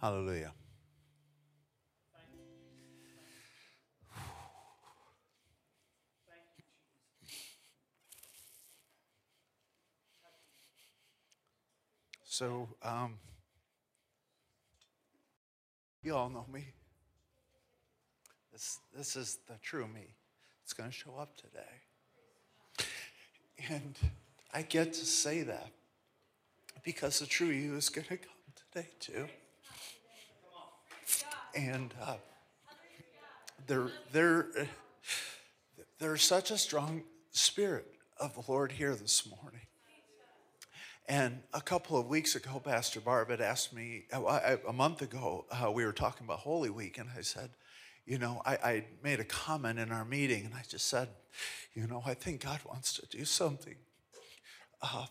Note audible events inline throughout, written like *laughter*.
Hallelujah. So, um, you all know me. This, this is the true me. It's going to show up today. And I get to say that because the true you is going to come today, too. And uh, there, there, there's such a strong spirit of the Lord here this morning. And a couple of weeks ago, Pastor Barb had asked me, uh, a month ago, uh, we were talking about Holy Week, and I said, you know, I, I, made a comment in our meeting, and I just said, you know, I think God wants to do something uh,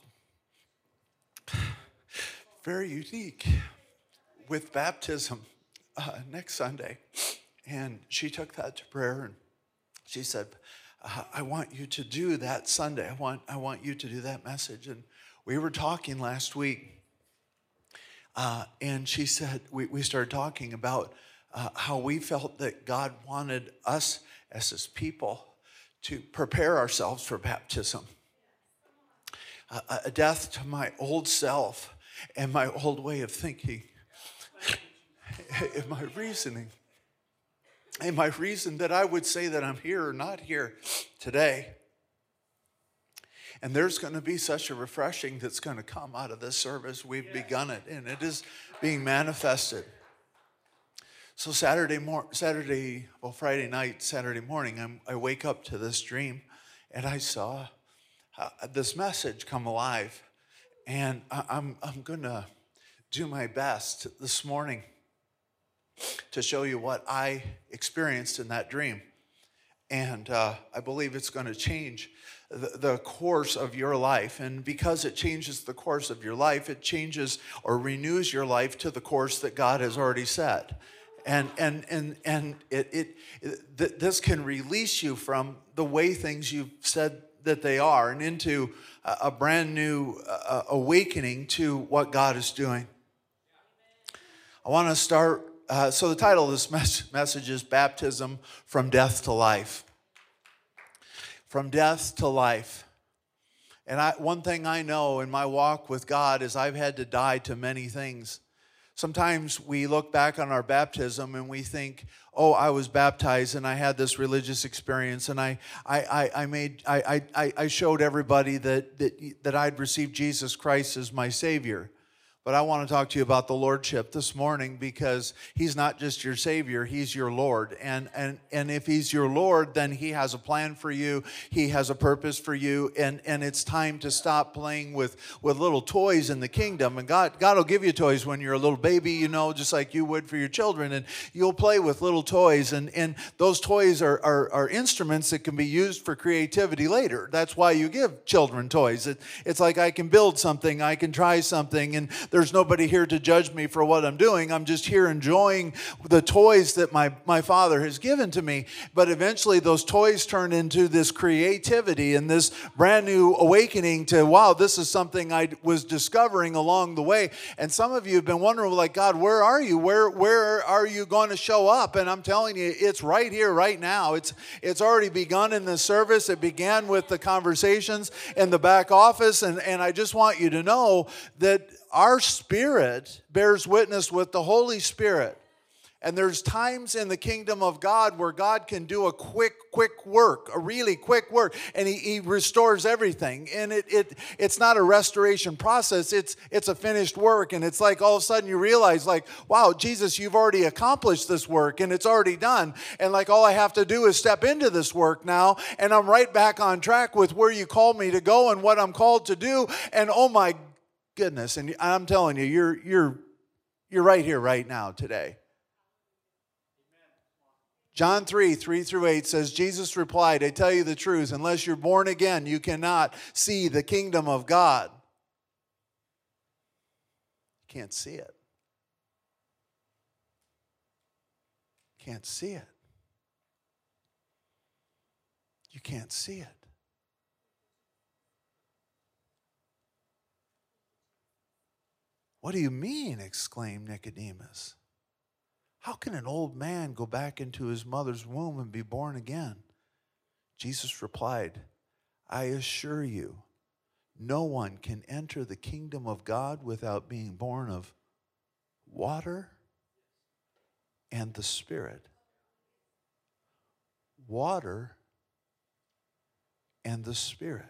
very unique with baptism uh, next Sunday. And she took that to prayer, and she said, uh, I want you to do that Sunday. I want, I want you to do that message. And we were talking last week, uh, and she said, we, we started talking about uh, how we felt that God wanted us as his people to prepare ourselves for baptism. A death to my old self and my old way of thinking, *laughs* and my reasoning, in my reason that I would say that I'm here or not here today. And there's going to be such a refreshing that's going to come out of this service. We've begun it, and it is being manifested. So Saturday mor- Saturday, well, Friday night, Saturday morning, I'm, i wake up to this dream, and I saw uh, this message come alive, and I, I'm I'm gonna do my best this morning to show you what I experienced in that dream, and uh, I believe it's going to change the, the course of your life. And because it changes the course of your life, it changes or renews your life to the course that God has already set. And, and, and, and it, it, it th- this can release you from the way things you've said that they are and into a, a brand new uh, awakening to what God is doing. I want to start. Uh, so, the title of this mes- message is Baptism from Death to Life from death to life. And I, one thing I know in my walk with God is I've had to die to many things. Sometimes we look back on our baptism and we think, oh, I was baptized and I had this religious experience and I, I, I, I made, I, I, I showed everybody that, that, that I'd received Jesus Christ as my Savior. But I want to talk to you about the Lordship this morning because He's not just your Savior, He's your Lord. And, and, and if He's your Lord, then He has a plan for you, He has a purpose for you, and, and it's time to stop playing with, with little toys in the kingdom. And God, God will give you toys when you're a little baby, you know, just like you would for your children. And you'll play with little toys, and, and those toys are, are, are instruments that can be used for creativity later. That's why you give children toys. It, it's like I can build something, I can try something, and there's nobody here to judge me for what I'm doing. I'm just here enjoying the toys that my, my father has given to me. But eventually, those toys turn into this creativity and this brand new awakening to, wow, this is something I was discovering along the way. And some of you have been wondering, like, God, where are you? Where, where are you going to show up? And I'm telling you, it's right here, right now. It's, it's already begun in the service. It began with the conversations in the back office. And, and I just want you to know that our spirit bears witness with the Holy Spirit. And there's times in the kingdom of God where God can do a quick, quick work, a really quick work, and He, he restores everything. And it, it it's not a restoration process, it's it's a finished work. And it's like all of a sudden you realize, like, wow, Jesus, you've already accomplished this work and it's already done. And like all I have to do is step into this work now, and I'm right back on track with where you called me to go and what I'm called to do. And oh my goodness. And I'm telling you, you're, you're, you're right here, right now, today. John 3, 3 through 8 says, Jesus replied, I tell you the truth, unless you're born again, you cannot see the kingdom of God. You can't see it. Can't see it. You can't see it. What do you mean? exclaimed Nicodemus. How can an old man go back into his mother's womb and be born again? Jesus replied, I assure you, no one can enter the kingdom of God without being born of water and the Spirit. Water and the Spirit.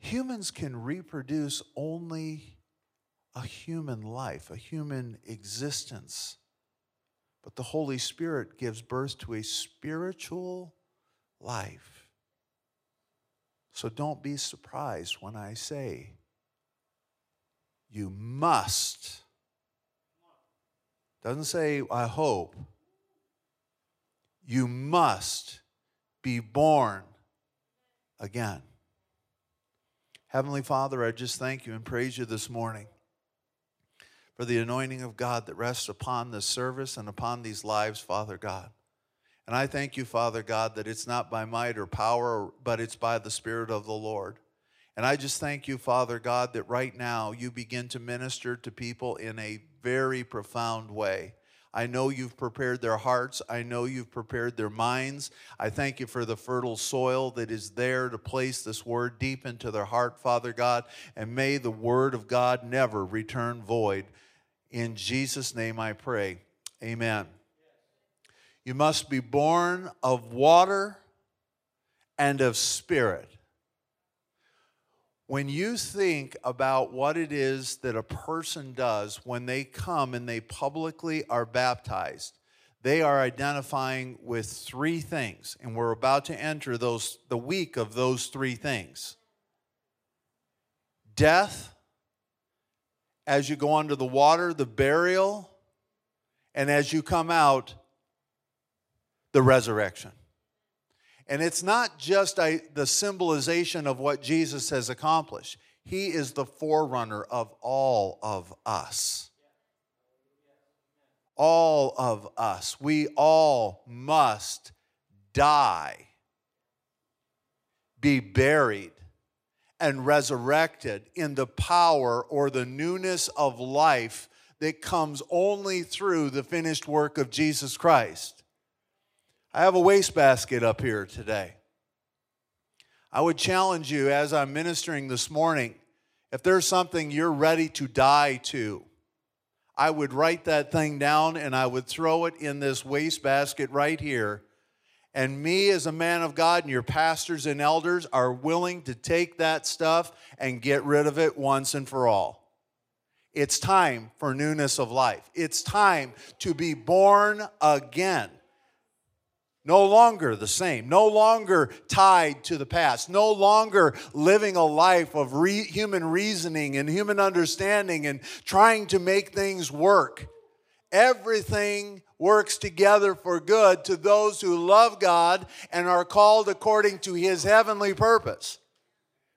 Humans can reproduce only a human life, a human existence. But the Holy Spirit gives birth to a spiritual life. So don't be surprised when I say, you must. Doesn't say, I hope. You must be born again. Heavenly Father, I just thank you and praise you this morning for the anointing of God that rests upon this service and upon these lives, Father God. And I thank you, Father God, that it's not by might or power, but it's by the Spirit of the Lord. And I just thank you, Father God, that right now you begin to minister to people in a very profound way. I know you've prepared their hearts. I know you've prepared their minds. I thank you for the fertile soil that is there to place this word deep into their heart, Father God. And may the word of God never return void. In Jesus' name I pray. Amen. You must be born of water and of spirit. When you think about what it is that a person does when they come and they publicly are baptized, they are identifying with three things, and we're about to enter those the week of those three things. Death, as you go under the water, the burial, and as you come out, the resurrection. And it's not just a, the symbolization of what Jesus has accomplished, He is the forerunner of all of us. All of us. We all must die, be buried, and resurrected in the power or the newness of life that comes only through the finished work of Jesus Christ. I have a wastebasket up here today. I would challenge you as I'm ministering this morning if there's something you're ready to die to, I would write that thing down and I would throw it in this wastebasket right here. And me, as a man of God, and your pastors and elders are willing to take that stuff and get rid of it once and for all. It's time for newness of life. It's time to be born again no longer the same, no longer tied to the past, no longer living a life of re- human reasoning and human understanding and trying to make things work. Everything works together for good to those who love God and are called according to his heavenly purpose.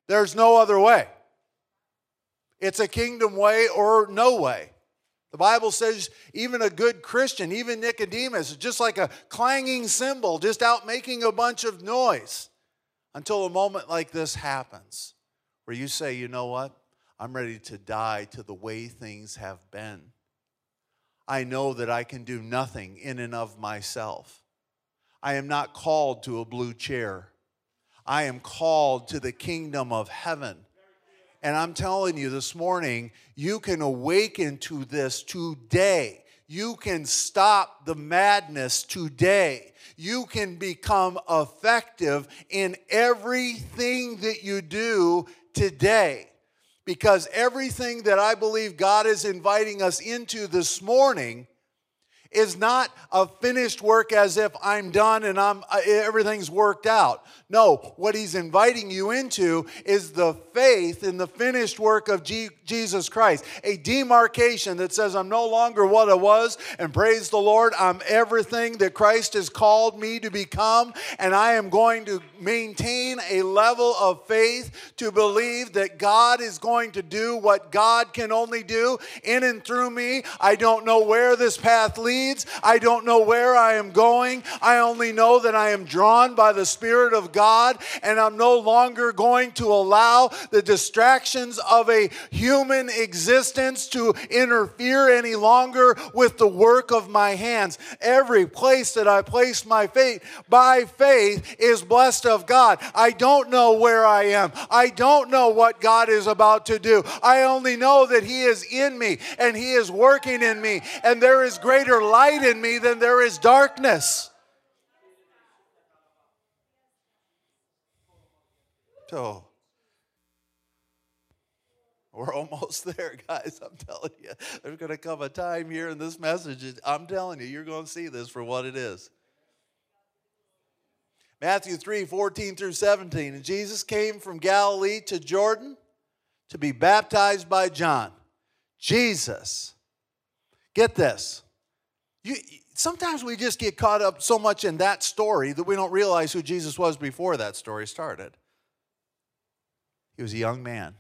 There's no other way. It's a kingdom way or no way. The Bible says even a good Christian, even Nicodemus, is just like a clanging cymbal, just out making a bunch of noise until a moment like this happens where you say, you know what? I'm ready to die to the way things have been. I know that I can do nothing in and of myself. I am not called to a blue chair. I am called to the kingdom of heaven. And I'm telling you this morning, you can awaken to this today. You can stop the madness today. You can become effective in everything that you do today. Because everything that I believe God is inviting us into this morning is not a finished work as if I'm done and I'm uh, everything's worked out. No, what he's inviting you into is the faith in the finished work of G- Jesus Christ. A demarcation that says I'm no longer what I was and praise the Lord, I'm everything that Christ has called me to become and I am going to maintain a level of faith to believe that God is going to do what God can only do in and through me. I don't know where this path leads. I don't know where I am going. I only know that I am drawn by the Spirit of God God, and I'm no longer going to allow the distractions of a human existence to interfere any longer with the work of my hands. Every place that I place my faith by faith is blessed of God. I don't know where I am. I don't know what God is about to do. I only know that He is in me and He is working in me, and there is greater light in me than there is darkness. So, we're almost *laughs* there, guys. I'm telling you. There's going to come a time here in this message. I'm telling you, you're going to see this for what it is. Matthew 3 14 through 17. And Jesus came from Galilee to Jordan to be baptized by John. Jesus. Get this. You, sometimes we just get caught up so much in that story that we don't realize who Jesus was before that story started. He was a young man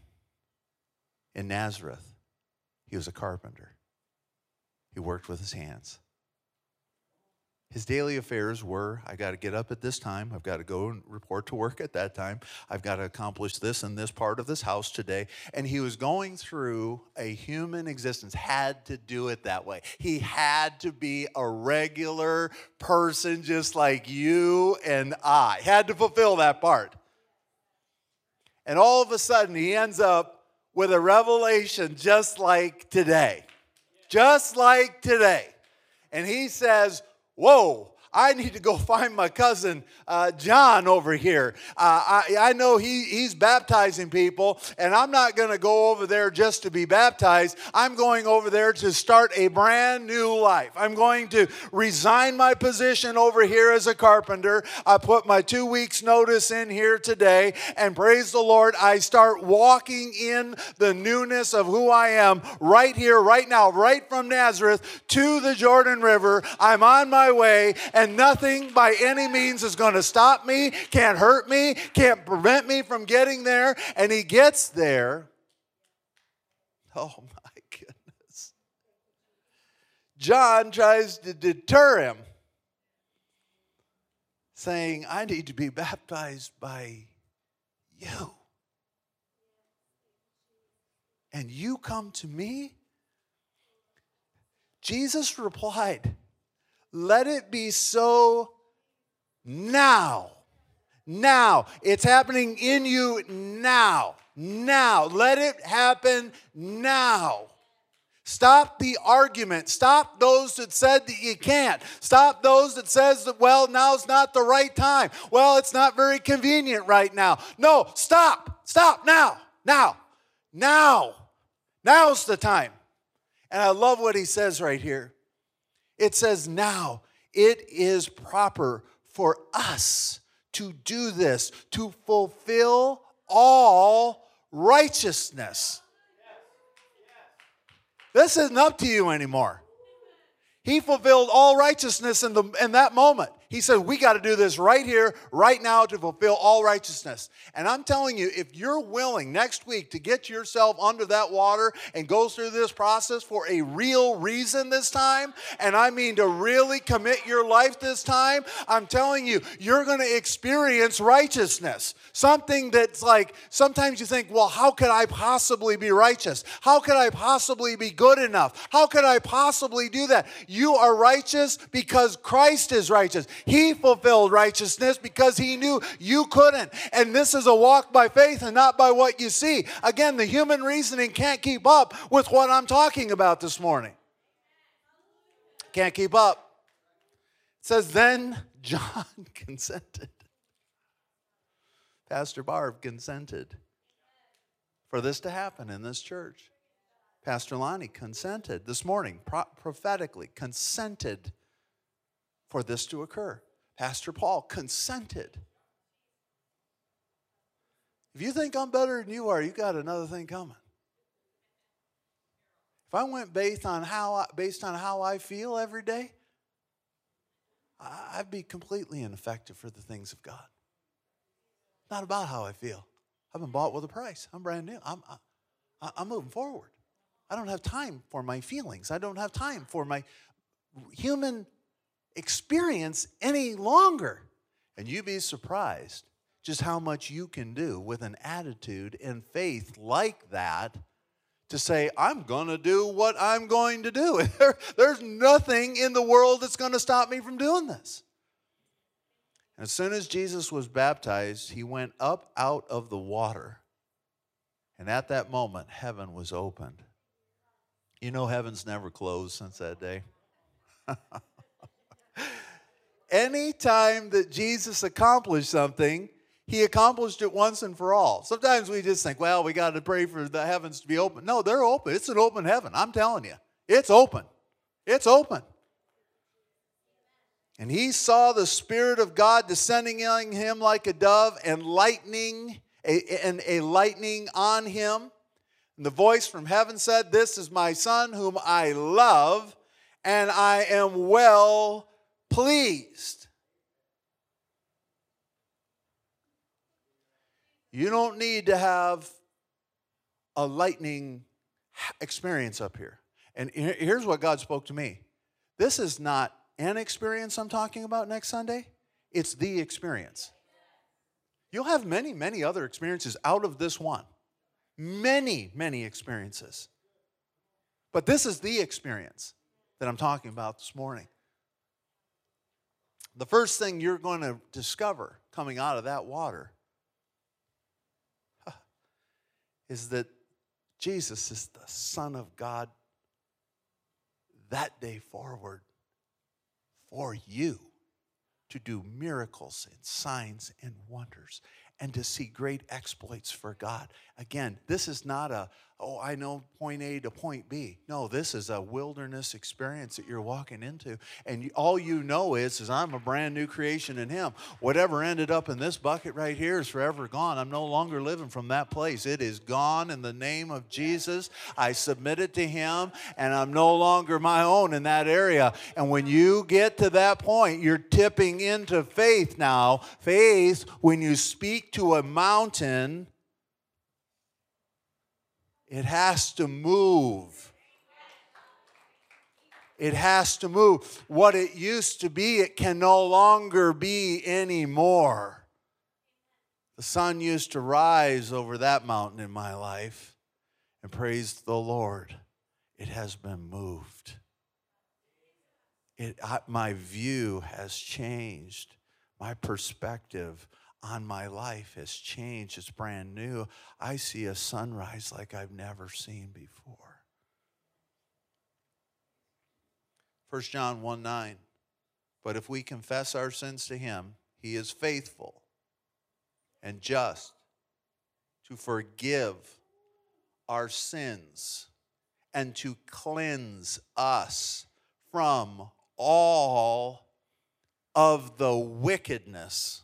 in Nazareth. He was a carpenter. He worked with his hands. His daily affairs were I got to get up at this time. I've got to go and report to work at that time. I've got to accomplish this and this part of this house today. And he was going through a human existence, had to do it that way. He had to be a regular person just like you and I, had to fulfill that part. And all of a sudden, he ends up with a revelation just like today. Just like today. And he says, whoa, I need to go *laughs* find my cousin uh, John over here. Uh, I, I know he, he's baptizing people, and I'm not going to go over there just to be baptized. I'm going over there to start a brand new life. I'm going to resign my position over here as a carpenter. I put my two weeks' notice in here today, and praise the Lord, I start walking in the newness of who I am right here, right now, right from Nazareth to the Jordan River. I'm on my way, and nothing by any means is going to stop me, can't hurt me, can't prevent me from getting there. And he gets there. *laughs* Oh my goodness. John tries to deter him, saying, I need to be baptized by you. And you come to me? Jesus replied, let it be so now. Now. It's happening in you now. Now. Let it happen now. Stop the argument. Stop those that said that you can't. Stop those that says that well, now's not the right time. Well, it's not very convenient right now. No, stop. Stop now. Now. Now. Now's the time. And I love what he says right here. It says, now it is proper for us to do this, to fulfill all righteousness. This isn't up to you anymore. He fulfilled all righteousness in, the, in that moment. He said, We got to do this right here, right now to fulfill all righteousness. And I'm telling you, if you're willing next week to get yourself under that water and go through this process for a real reason this time, and I mean to really commit your life this time, I'm telling you, you're going to experience righteousness. Something that's like, sometimes you think, well, how could I possibly be righteous? How could I possibly be good enough? How could I possibly do that? You are righteous because Christ is righteous. He fulfilled righteousness because he knew you couldn't. And this is a walk by faith and not by what you see. Again, the human reasoning can't keep up with what I'm talking about this morning. Can't keep up. It says, Then John *laughs* consented. Pastor Barb consented for this to happen in this church. Pastor Lonnie consented this morning, pro- prophetically consented for this to occur. Pastor Paul consented. If you think I'm better than you are, you got another thing coming. If I went based on how I, based on how I feel every day, I'd be completely ineffective for the things of God. Not about how I feel. I've been bought with a price. I'm brand new. I'm, I, I'm moving forward. I don't have time for my feelings. I don't have time for my human experience any longer. And you'd be surprised just how much you can do with an attitude and faith like that to say, I'm going to do what I'm going to do. *laughs* There, there's nothing in the world that's going to stop me from doing this. As soon as Jesus was baptized, he went up out of the water. And at that moment, heaven was opened. You know, heaven's never closed since that day. *laughs* *laughs* Anytime that Jesus accomplished something, he accomplished it once and for all. Sometimes we just think, well, we got to pray for the heavens to be open. No, they're open. It's an open heaven. I'm telling you, it's open. It's open. And he saw the Spirit of God descending on him like a dove and lightning, a, and a lightning on him. And the voice from heaven said, This is my Son whom I love, and I am well pleased. You don't need to have a lightning experience up here. And here's what God spoke to me this is not an experience I'm talking about next Sunday, it's the experience. You'll have many, many other experiences out of this one. Many, many experiences. But this is the experience that I'm talking about this morning. The first thing you're going to discover coming out of that water is that Jesus is the Son of God that day forward for you to do miracles and signs and wonders and to see great exploits for God. Again, this is not a, oh, I know point A to point B. No, this is a wilderness experience that you're walking into. And all you know is, is I'm a brand new creation in Him. Whatever ended up in this bucket right here is forever gone. I'm no longer living from that place. It is gone in the name of Jesus. I submit it to Him, and I'm no longer my own in that area. And when you get to that point, you're tipping into faith now. Faith, when you speak to a mountain, it has to move. It has to move. What it used to be, it can no longer be anymore. The sun used to rise over that mountain in my life, and praise the Lord, it has been moved. It, I, my view has changed, my perspective on my life has changed. It's brand new. I see a sunrise like I've never seen before. 1 John 1 9. But if we confess our sins to him, he is faithful and just to forgive our sins and to cleanse us from all of the wickedness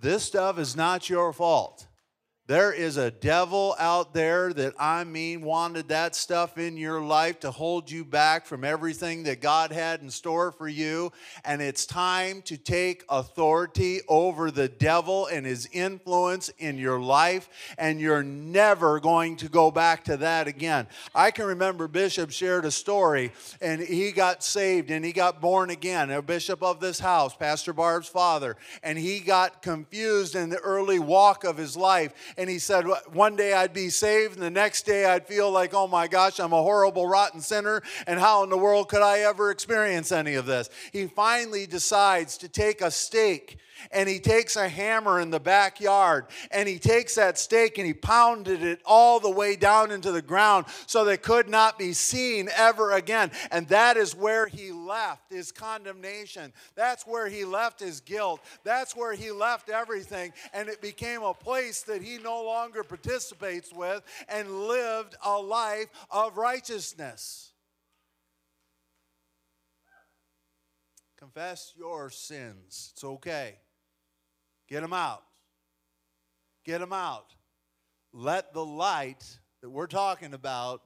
this stuff is not your fault. There is a devil out there that I mean wanted that stuff in your life to hold you back from everything that God had in store for you. And it's time to take authority over the devil and his influence in your life. And you're never going to go back to that again. I can remember Bishop shared a story and he got saved and he got born again. A bishop of this house, Pastor Barb's father. And he got confused in the early walk of his life and he said, One day I'd be saved, and the next day I'd feel like, oh my gosh, I'm a horrible, rotten sinner, and how in the world could I ever experience any of this? He finally decides to take a stake and he takes a hammer in the backyard and he takes that stake and he pounded it all the way down into the ground so they could not be seen ever again. And that is where he left his condemnation. That's where he left his guilt. That's where he left everything. And it became a place that he no longer participates with and lived a life of righteousness. Confess your sins. It's okay. Get them out. Get them out. Let the light that we're talking about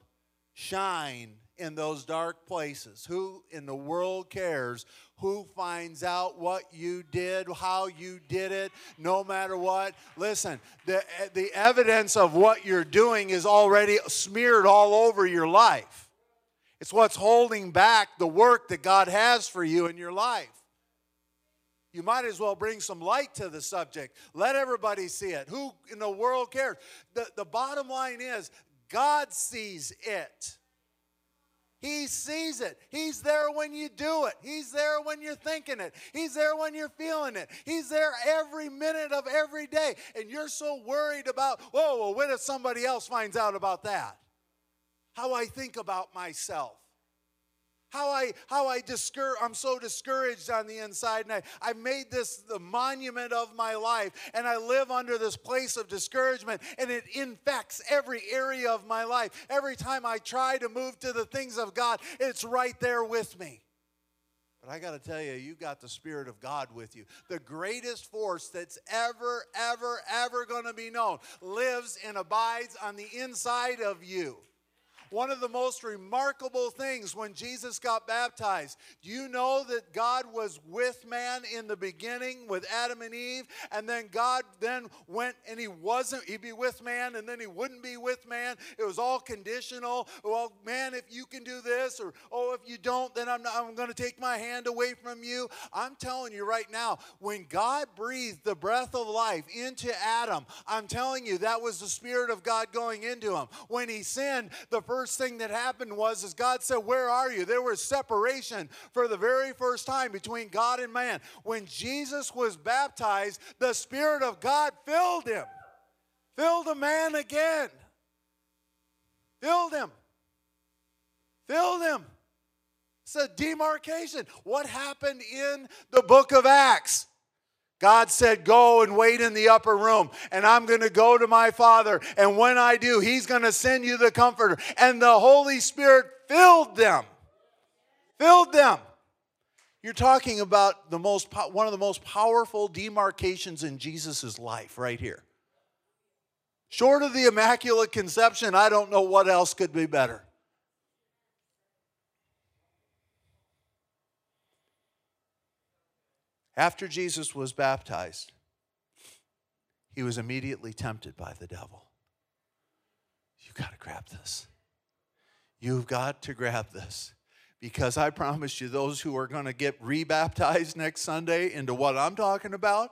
shine in those dark places. Who in the world cares? Who finds out what you did, how you did it, no matter what? Listen, the, the evidence of what you're doing is already smeared all over your life. It's what's holding back the work that God has for you in your life. You might as well bring some light to the subject. Let everybody see it. Who in the world cares? The, the bottom line is God sees it. He sees it. He's there when you do it. He's there when you're thinking it. He's there when you're feeling it. He's there every minute of every day. And you're so worried about, whoa, well, what if somebody else finds out about that? How I think about myself how I how I discour- I'm so discouraged on the inside, and I, I made this the monument of my life, and I live under this place of discouragement, and it infects every area of my life. Every time I try to move to the things of God, it's right there with me. But I got to tell you, you got the Spirit of God with you. The greatest force that's ever, ever, ever going to be known lives and abides on the inside of you. One of the most remarkable things when Jesus got baptized, do you know that God was with man in the beginning with Adam and Eve? And then God then went and he wasn't, he'd be with man and then he wouldn't be with man. It was all conditional. Well, man, if you can do this, or oh, if you don't, then I'm, I'm going to take my hand away from you. I'm telling you right now, when God breathed the breath of life into Adam, I'm telling you, that was the Spirit of God going into him. When he sinned, the first first thing that happened was is God said, "Where are you?" There was separation for the very first time between God and man. When Jesus was baptized, the spirit of God filled him. Filled a man again. Filled him. Filled him. It's a demarcation. What happened in the book of Acts? God said, Go and wait in the upper room, and I'm going to go to my Father. And when I do, He's going to send you the Comforter. And the Holy Spirit filled them. Filled them. You're talking about the most, one of the most powerful demarcations in Jesus' life right here. Short of the Immaculate Conception, I don't know what else could be better. After Jesus was baptized, he was immediately tempted by the devil. You got to grab this. You've got to grab this. Because I promise you, those who are going to get rebaptized next Sunday into what I'm talking about,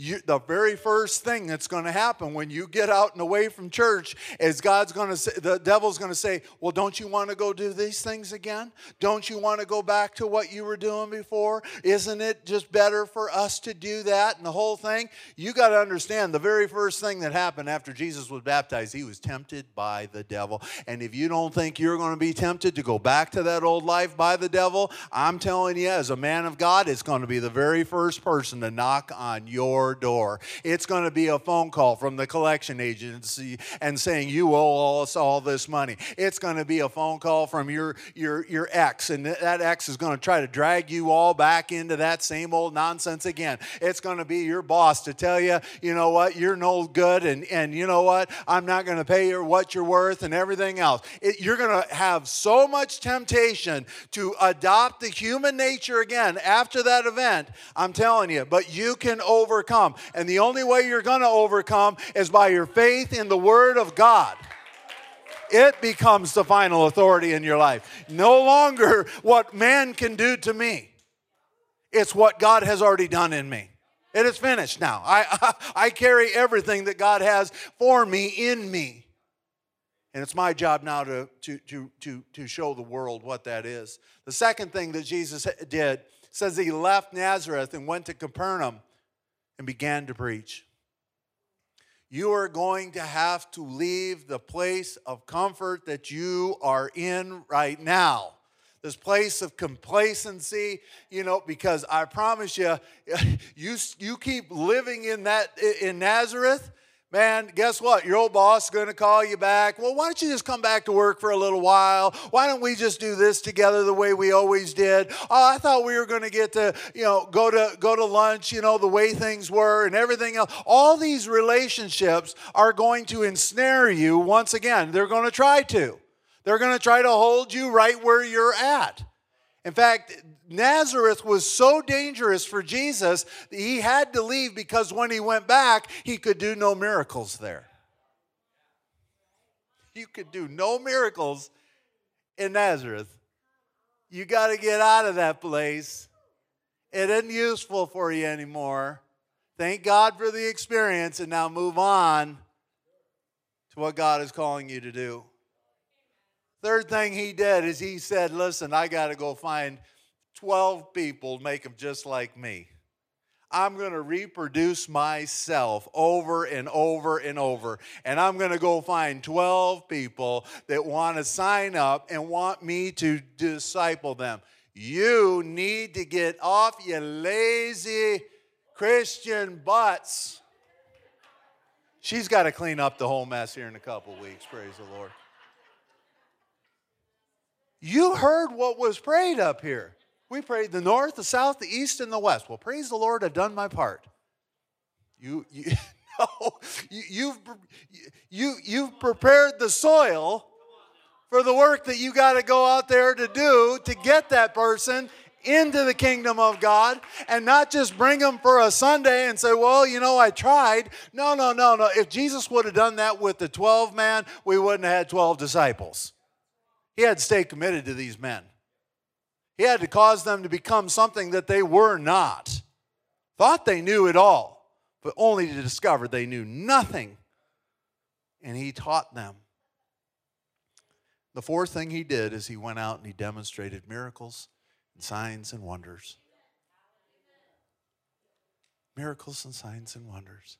you, the very first thing that's going to happen when you get out and away from church is God's going to say, the devil's going to say, Well, don't you want to go do these things again? Don't you want to go back to what you were doing before? Isn't it just better for us to do that? And the whole thing, you got to understand the very first thing that happened after Jesus was baptized, he was tempted by the devil. And if you don't think you're going to be tempted to go back to that old life by the devil, I'm telling you, as a man of God, it's going to be the very first person to knock on your your door. It's going to be a phone call from the collection agency and saying you owe us all this money. It's going to be a phone call from your your your ex, and that ex is going to try to drag you all back into that same old nonsense again. It's going to be your boss to tell you, you know what, you're no good, and and you know what, I'm not going to pay you what you're worth, and everything else. It, you're going to have so much temptation to adopt the human nature again after that event. I'm telling you, but you can overcome overcome. And the only way you're going to overcome is by your faith in the Word of God it becomes the final authority in your life. No longer what man can do to me, it's what God has already done in me. It is finished now. I, I, *laughs* I, carry everything that God has for me in me. And it's my job now to, to, to, to, to show the world what that is. The second thing that Jesus did says he left Nazareth and went to Capernaum and began to preach. You are going to have to leave the place of comfort that you are in right now. This place of complacency, you know, because I promise you, *laughs* you, you keep living in that in Nazareth, Man, guess what? Your old boss is going to call you back. Well, why don't you just come back to work for a little while? Why don't we just do this together the way we always did? Oh, I thought we were going to get to, you know, go to go to lunch, you know, the way things were and everything else. All these relationships are going to ensnare you once again. They're going to try to. They're going to try to hold you right where you're at. In fact, Nazareth was so dangerous for Jesus that he had to leave because when he went back, he could do no miracles there. You could do no miracles in Nazareth. You got to get out of that place It isn't useful for you anymore. Thank God for the experience and now move on to what God is calling you to do. Third thing he did is he said, Listen, I got to go find 12 people, make them just like me. I'm going to reproduce myself over and over and over. And I'm going to go find 12 people that want to sign up and want me to disciple them. You need to get off your lazy Christian butts. She's got to clean up the whole mess here in a couple weeks. Praise the Lord. You heard what was prayed up here. We prayed the north, the south, the east, and the west. Well, praise the Lord, I've done my part. You, you, *laughs* no, you, you've, you, you've prepared the soil for the work that you got to go out there to do to get that person into the kingdom of God and not just bring them for a Sunday and say, well, you know, I tried. No, no, no, no. If Jesus would have done that with the 12 man, we wouldn't have had 12 disciples. He had to stay committed to these men. He had to cause them to become something that they were not. Thought they knew it all, but only to discover they knew nothing. And he taught them. The fourth thing he did is he went out and he demonstrated miracles and signs and wonders. Miracles and signs and wonders.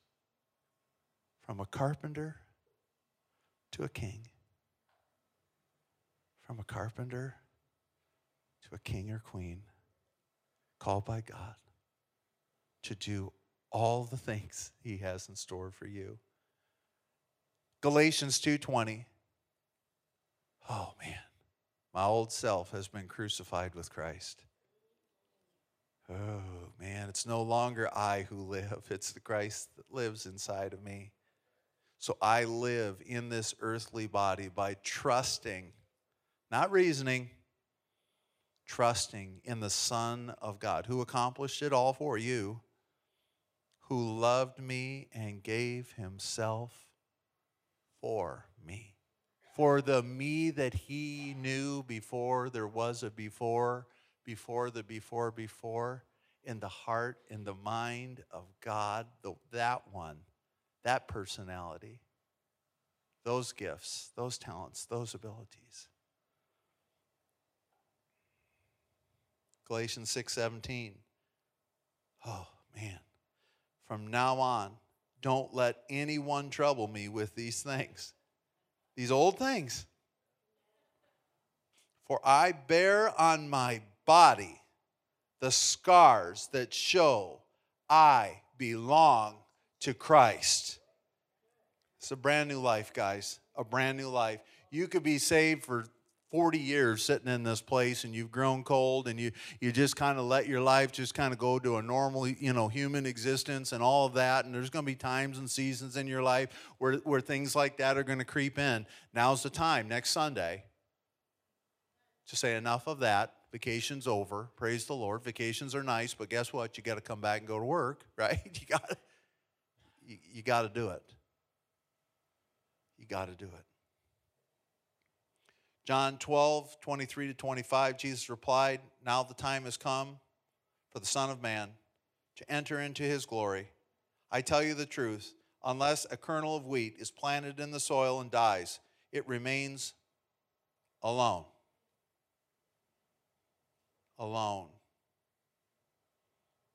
From a carpenter to a king. From a carpenter a king or queen called by God to do all the things he has in store for you. Galatians 2:20 Oh man. My old self has been crucified with Christ. Oh man, it's no longer I who live, it's the Christ that lives inside of me. So I live in this earthly body by trusting, not reasoning, trusting in the Son of God who accomplished it all for you, who loved me and gave himself for me. For the me that he knew before there was a before, before the before, before, in the heart, in the mind of God, the, that one, that personality, those gifts, those talents, those abilities. Galatians 6:17. Oh, man. From now on, don't let anyone trouble me with these things. These old things. For I bear on my body the scars that show I belong to Christ. It's a brand new life, guys. A brand new life. You could be saved for 40 years sitting in this place and you've grown cold and you, you just kind of let your life just kind of go to a normal you know human existence and all of that and there's going to be times and seasons in your life where, where things like that are going to creep in. Now's the time next sunday to say enough of that vacation's over praise the lord. Vacations are nice but guess what? You got to come back and go to work *laughs* right? You got you, you got to do it. You got to do it John 12, 23 to 25, Jesus replied, Now the time has come for the Son of Man to enter into his glory. I tell you the truth, unless a kernel of wheat is planted in the soil and dies, it remains alone. Alone.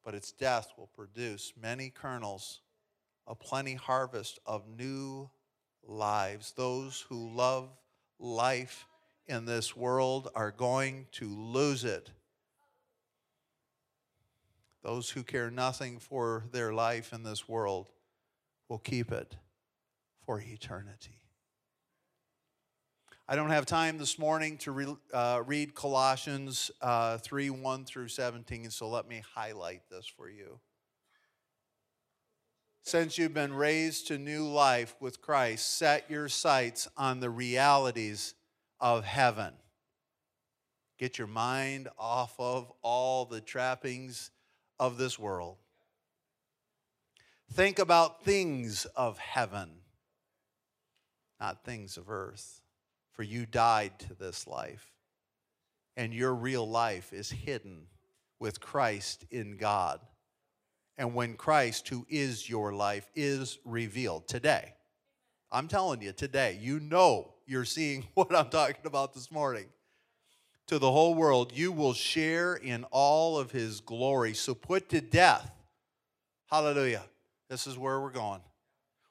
But its death will produce many kernels, a plenty harvest of new lives. Those who love life in this world are going to lose it. Those who care nothing for their life in this world will keep it for eternity. I don't have time this morning to re, uh, read Colossians uh, 3 1 through 17, so let me highlight this for you. Since you've been raised to new life with Christ, set your sights on the realities of heaven. Get your mind off of all the trappings of this world. Think about things of heaven, not things of earth. For you died to this life, and your real life is hidden with Christ in God. And when Christ, who is your life, is revealed today. I'm telling you, today, you know you're seeing *laughs* what I'm talking about this morning. To the whole world, you will share in all of his glory. So put to death. Hallelujah. This is where we're going.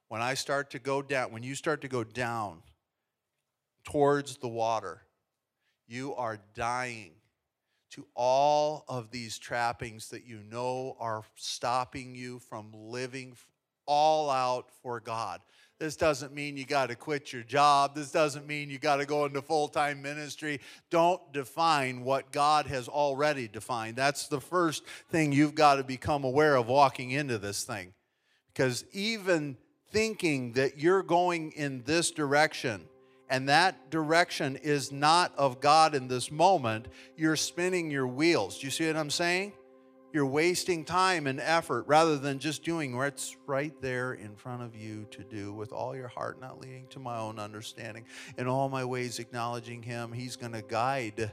When I start to go down, when you start to go down towards the water, you are dying to all of these trappings that you know are stopping you from living all out for God. This doesn't mean you got to quit your job. This doesn't mean you got to go into full time ministry. Don't define what God has already defined. That's the first thing you've got to become aware of walking into this thing. Because even thinking that you're going in this direction, and that direction is not of God in this moment, you're spinning your wheels. Do you see what I'm saying? You're wasting time and effort rather than just doing what's right there in front of you to do with all your heart, not leading to my own understanding. In all my ways, acknowledging Him, He's going to guide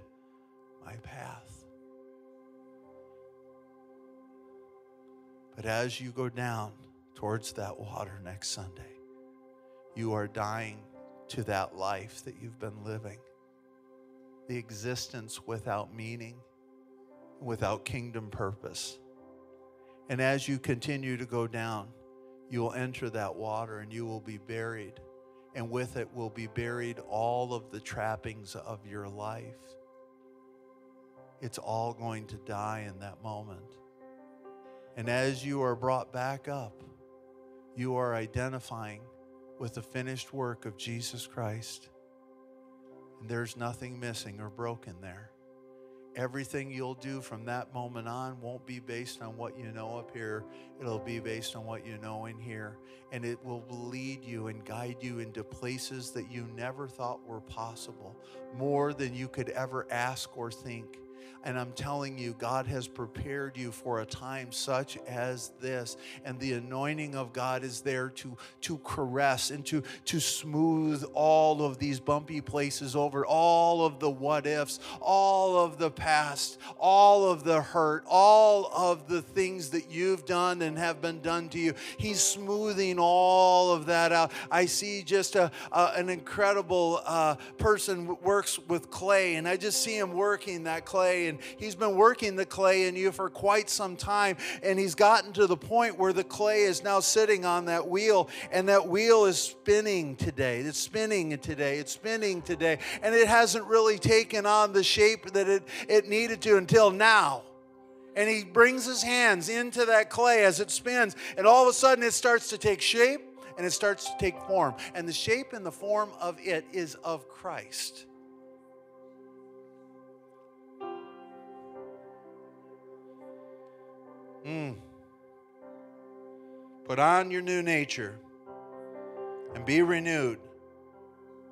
my path. But as you go down towards that water next Sunday, you are dying to that life that you've been living, the existence without meaning without kingdom purpose. And as you continue to go down, you will enter that water and you will be buried. And with it will be buried all of the trappings of your life. It's all going to die in that moment. And as you are brought back up, you are identifying with the finished work of Jesus Christ. And there's nothing missing or broken there. Everything you'll do from that moment on won't be based on what you know up here. It'll be based on what you know in here. And it will lead you and guide you into places that you never thought were possible, more than you could ever ask or think. And I'm telling you, God has prepared you for a time such as this. And the anointing of God is there to, to caress and to, to smooth all of these bumpy places over, all of the what ifs, all of the past, all of the hurt, all of the things that you've done and have been done to you. He's smoothing all of that out. I see just a, a an incredible uh, person works with clay, and I just see him working that clay and he's been working the clay in you for quite some time. And he's gotten to the point where the clay is now sitting on that wheel, and that wheel is spinning today. It's spinning today. It's spinning today. And it hasn't really taken on the shape that it, it needed to until now. And he brings his hands into that clay as it spins, and all of a sudden it starts to take shape and it starts to take form. And the shape and the form of it is of Christ. Mm. Put on your new nature and be renewed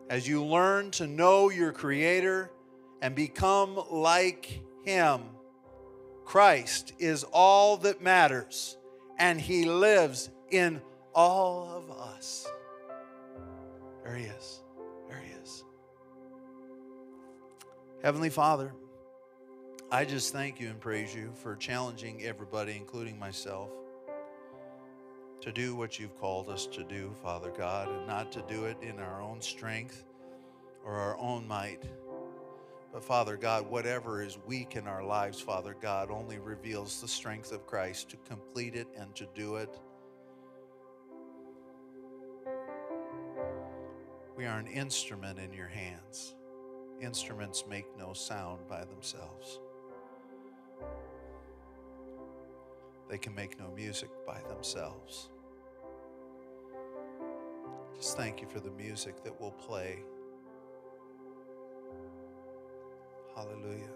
as you learn to know your Creator and become like Him. Christ is all that matters, and He lives in all of us. There He is. There He is. Heavenly Father, I just thank you and praise you for challenging everybody, including myself, to do what you've called us to do, Father God, and not to do it in our own strength or our own might. But Father God, whatever is weak in our lives, Father God, only reveals the strength of Christ to complete it and to do it. We are an instrument in your hands. Instruments make no sound by themselves. They can make no music by themselves. Just thank you for the music that will play. Hallelujah.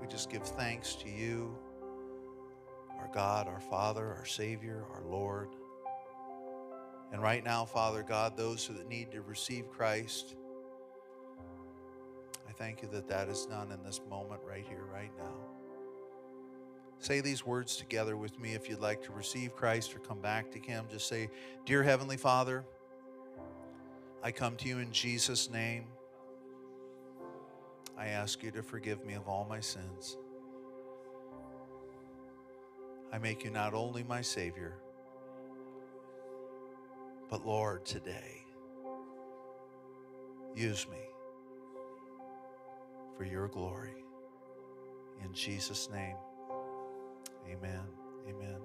We just give thanks to you, our God, our Father, our Savior, our Lord. And right now, Father God, those that need to receive Christ, I thank you that that is done in this moment right here, right now. Say these words together with me if you'd like to receive Christ or come back to Him. Just say, Dear Heavenly Father, I come to you in Jesus' name. I ask you to forgive me of all my sins. I make you not only my Savior, but Lord, today, use me for your glory. In Jesus' name, amen. Amen.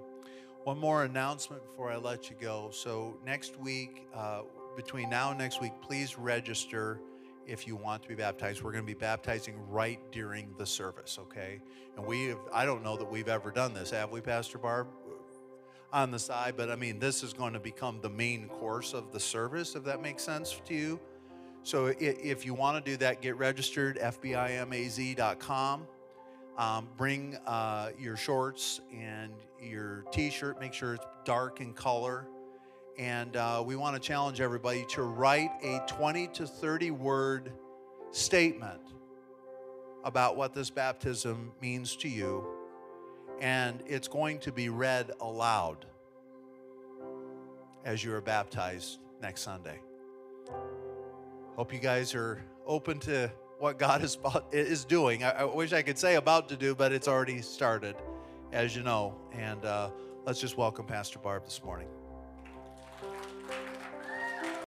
One more announcement before I let you go. So, next week, uh, between now and next week, please register if you want to be baptized. We're going to be baptizing right during the service, okay? And we have, I don't know that we've ever done this, have we, Pastor Barb? On the side, but I mean, this is going to become the main course of the service, if that makes sense to you. So if you want to do that, get registered, fbimaz.com. Um, bring uh, your shorts and your t shirt, make sure it's dark in color. And uh, we want to challenge everybody to write a 20 to 30 word statement about what this baptism means to you. And it's going to be read aloud as you are baptized next Sunday. Hope you guys are open to what God is, is doing. I, I, wish I could say about to do, but it's already started, as you know. And uh, let's just welcome Pastor Barb this morning.